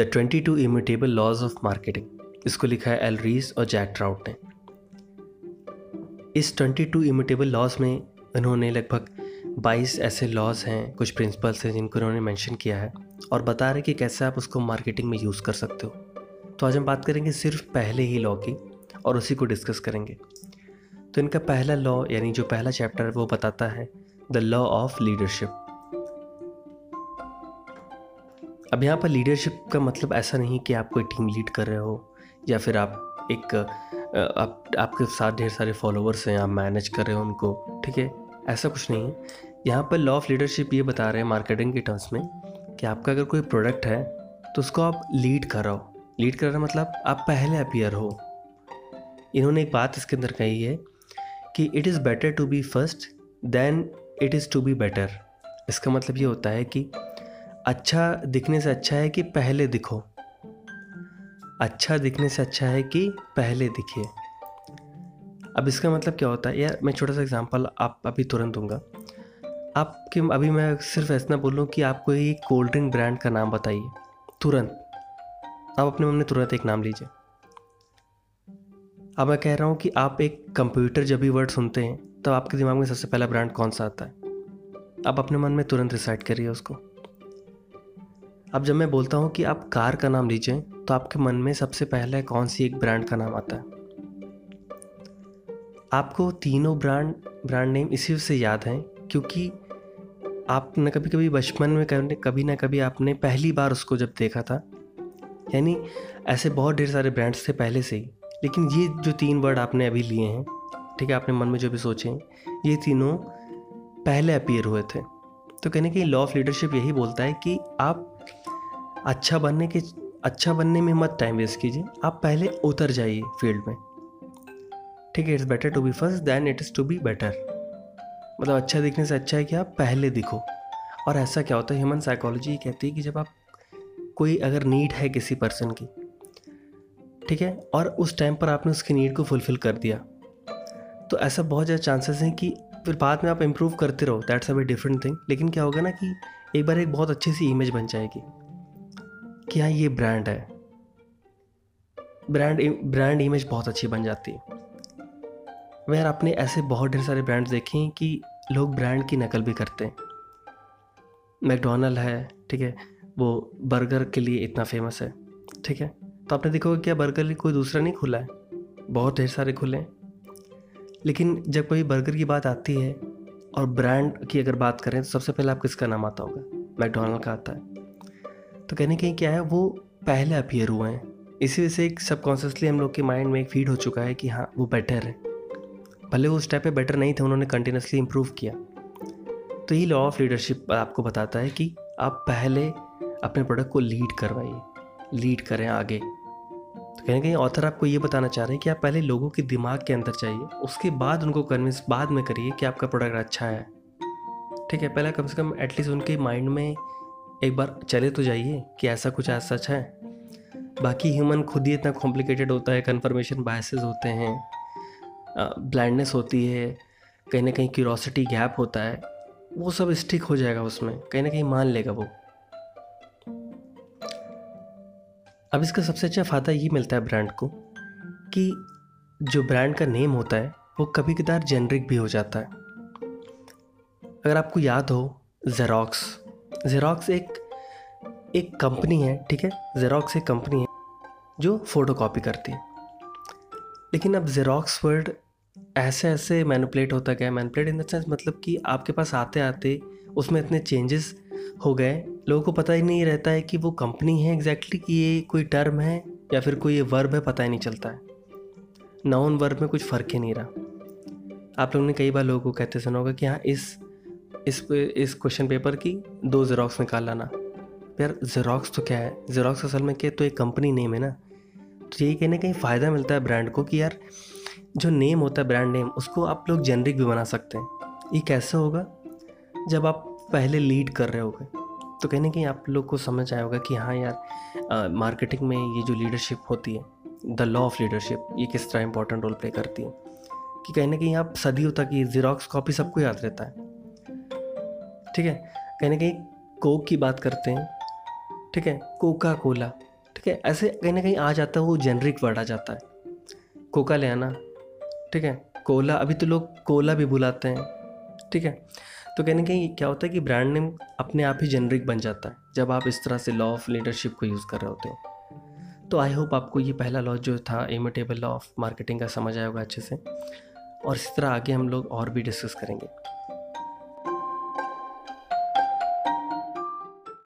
The twenty two immutable laws of marketing इसको लिखा है एल रीस और जैक ट्राउट ने। इस ट्वेंटी टू इमिटेबल लॉज में उन्होंने लगभग बाईस ऐसे लॉज हैं, कुछ प्रिंसिपल्स हैं, जिनको उन्होंने मेंशन किया है और बता रहे कि कैसे आप उसको मार्केटिंग में यूज़ कर सकते हो। तो आज हम बात करेंगे सिर्फ़ पहले ही लॉ की और उसी को डिस्कस करेंगे। तो इनका पहला लॉ यानी जो पहला चैप्टर है, वो बताता है द लॉ ऑफ़ लीडरशिप अब यहाँ पर लीडरशिप का मतलब ऐसा नहीं कि आप कोई टीम लीड कर रहे हो, या फिर आप एक आप, आपके साथ ढेर सारे फॉलोअर्स हैं, आप मैनेज कर रहे हो उनको, ठीक है? ऐसा कुछ नहीं है। यहाँ पर लॉ ऑफ़ लीडरशिप ये बता रहे हैं मार्केटिंग के टर्म्स में कि आपका अगर कोई प्रोडक्ट है तो उसको आप लीड कर रहे हो लीड कर रहा मतलब आप पहले अपियर हो। इन्होंने एक बात इसके अंदर कही है कि it is better to be first than it is to be better इसका मतलब ये होता है कि अच्छा दिखने से अच्छा है कि पहले दिखो। अच्छा दिखने से अच्छा है कि पहले दिखे अब इसका मतलब क्या होता है? यार, मैं छोटा सा एग्जांपल आप अभी तुरंत दूँगा। आपके अभी मैं सिर्फ़ ऐसा बोलूँ कि आप कोई कोल्ड ड्रिंक ब्रांड का नाम बताइए। तुरंत। आप अपने मन में तुरंत एक नाम लीजिए। अब मैं कह रहा हूँ कि आप एक कंप्यूटर जब भी वर्ड सुनते हैं तो आपके दिमाग में सबसे पहला ब्रांड कौन सा आता है? आप अपने मन में तुरंत रिसाइड करिए उसको। अब जब मैं बोलता हूँ कि आप कार का नाम लीजिए तो आपके मन में सबसे पहले कौन सी एक ब्रांड का नाम आता है? आपको तीनों ब्रांड ब्रांड नेम इसी से याद हैं, क्योंकि आप न कभी कभी बचपन में कभी ना कभी आपने पहली बार उसको जब देखा था, यानी ऐसे बहुत ढेर सारे ब्रांड्स थे पहले से ही, लेकिन ये जो तीन वर्ड आपने अभी लिए हैं, ठीक है, आपने मन में जो भी सोचे ये तीनों पहले अपीयर हुए थे। तो कहने की लॉ ऑफ़ लीडरशिप यही बोलता है कि आप अच्छा बनने के अच्छा बनने में मत टाइम वेस्ट कीजिए। आप पहले उतर जाइए फ़ील्ड में। ठीक है it's better to be first than it is to be better मतलब अच्छा दिखने से अच्छा है कि आप पहले दिखो। और ऐसा क्या होता है ह्यूमन साइकोलॉजी कहती है कि जब आप कोई अगर नीड है किसी पर्सन की, ठीक है, और उस टाइम पर आपने उसकी नीड को फुलफ़िल कर दिया तो ऐसा बहुत ज़्यादा चांसेस हैं कि फिर बाद में आप इम्प्रूव करते रहो। That's a way different thing लेकिन क्या होगा ना कि एक बार एक बहुत अच्छी सी इमेज बन जाएगी। कि हाँ ये ब्रांड है? ब्रांड ब्रांड इमेज बहुत अच्छी बन जाती। है वह आपने ऐसे बहुत ढेर सारे ब्रांड्स देखे हैं कि लोग ब्रांड की नकल भी करते हैं। मैकडोनल्ड है, ठीक है? वो बर्गर के लिए इतना फ़ेमस है, ठीक है? तो आपने देखा क्या बर्गर लिए कोई दूसरा नहीं खुला है? बहुत ढेर सारे खुले हैं। लेकिन जब कोई बर्गर की बात आती है और ब्रांड की अगर बात करें तो सबसे पहले आप किसका नाम आता होगा? मैकडोनल्ड का आता है। तो कहने कहीं क्या है, वो पहले अपियर हुए हैं। इसी वजह से एक सबकॉन्शियसली हम लोग के माइंड में एक फ़ीड हो चुका है कि हाँ वो बेटर है। भले वो उस टाइप पे बेटर नहीं थे, उन्होंने कंटिन्यूसली इम्प्रूव किया। तो ये लॉ ऑफ़ लीडरशिप आपको बताता है कि आप पहले अपने प्रोडक्ट को लीड करवाइए। लीड करें आगे। तो कहीं कहीं ऑथर आपको ये बताना चाह रहे हैं कि आप पहले लोगों के दिमाग के अंदर चाहिए उसके बाद उनको कन्विंस बाद में करिए कि आपका प्रोडक्ट अच्छा है। ठीक है, पहले कम से कम एटलीस्ट उनके माइंड में एक बार चले तो जाइए कि ऐसा कुछ ऐसा सच है। बाकी ह्यूमन खुद ही इतना कॉम्प्लिकेटेड होता है कन्फर्मेशन बायसेस होते हैं ब्लाइंडनेस होती है, कहीं ना कहीं क्यूरोसिटी गैप होता है, वो सब स्टिक हो जाएगा उसमें, कहीं ना कहीं मान लेगा वो। अब इसका सबसे अच्छा फ़ायदा ये मिलता है ब्रांड को कि जो ब्रांड का नेम होता है, वो कभी कदार जेनरिक भी हो जाता है। अगर आपको याद हो जेरोक्स जेरोक्स एक एक कंपनी है, ठीक है? जेरोक्स एक कंपनी है जो फ़ोटो कॉपी करती है। लेकिन अब जेरोक्स वर्ड ऐसे ऐसे मैनुपलेट होता गया मैनुपलेट इन द सेंस मतलब कि आपके पास आते आते उसमें इतने चेंजेस हो गए लोगों को पता ही नहीं रहता है कि वो कंपनी है एग्जैक्टली exactly कि ये कोई टर्म है या फिर कोई ये वर्ब है, पता ही नहीं चलता है। नाउन वर्ब में कुछ फ़र्क ही नहीं रहा। आप लोगों ने कई बार लोगों को कहते सुना होगा कि हाँ इस इस इस क्वेश्चन पेपर की दो ज़ेरोक्स निकाल लाना। यार ज़ेरोक्स तो क्या है? ज़ेरोक्स असल में क्या तो एक कंपनी नेम है ना। तो यही कहने कहीं फ़ायदा मिलता है ब्रांड को कि यार, जो नेम होता है ब्रांड नेम उसको आप लोग जेनरिक भी बना सकते हैं। ये कैसे होगा? जब आप पहले लीड कर रहे होगे तो कहने कहीं आप लोग को समझ आया होगा कि हाँ यार मार्केटिंग में ये जो लीडरशिप होती है द लॉ ऑफ़ लीडरशिप ये किस तरह इंपॉर्टेंट रोल प्ले करती है। कि कहीं ना कहीं आप सदियों तक ये जीरोक्स कॉपी सबको याद रहता है। ठीक है? कहीं ना कहीं कोक की बात करते हैं। ठीक है? कोका कोला ठीक है? ऐसे कहीं ना कहीं आ जाता है, वो जेनरिक वर्ड आ जाता है। कोका ले आना। ठीक है? कोला अभी तो लोग कोला भी बुलाते हैं। ठीक है? तो कहीं ना कहीं क्या होता है कि ब्रांड नेम अपने आप ही जेनरिक बन जाता है। जब आप इस तरह से लॉ ऑफ़ लीडरशिप को यूज़ कर रहे होते हो। तो आई होप आपको ये पहला लॉ जो था इमिटेबल लॉ ऑफ़ मार्केटिंग का समझ आया होगा अच्छे से। और इसी तरह आगे हम लोग और भी डिस्कस करेंगे।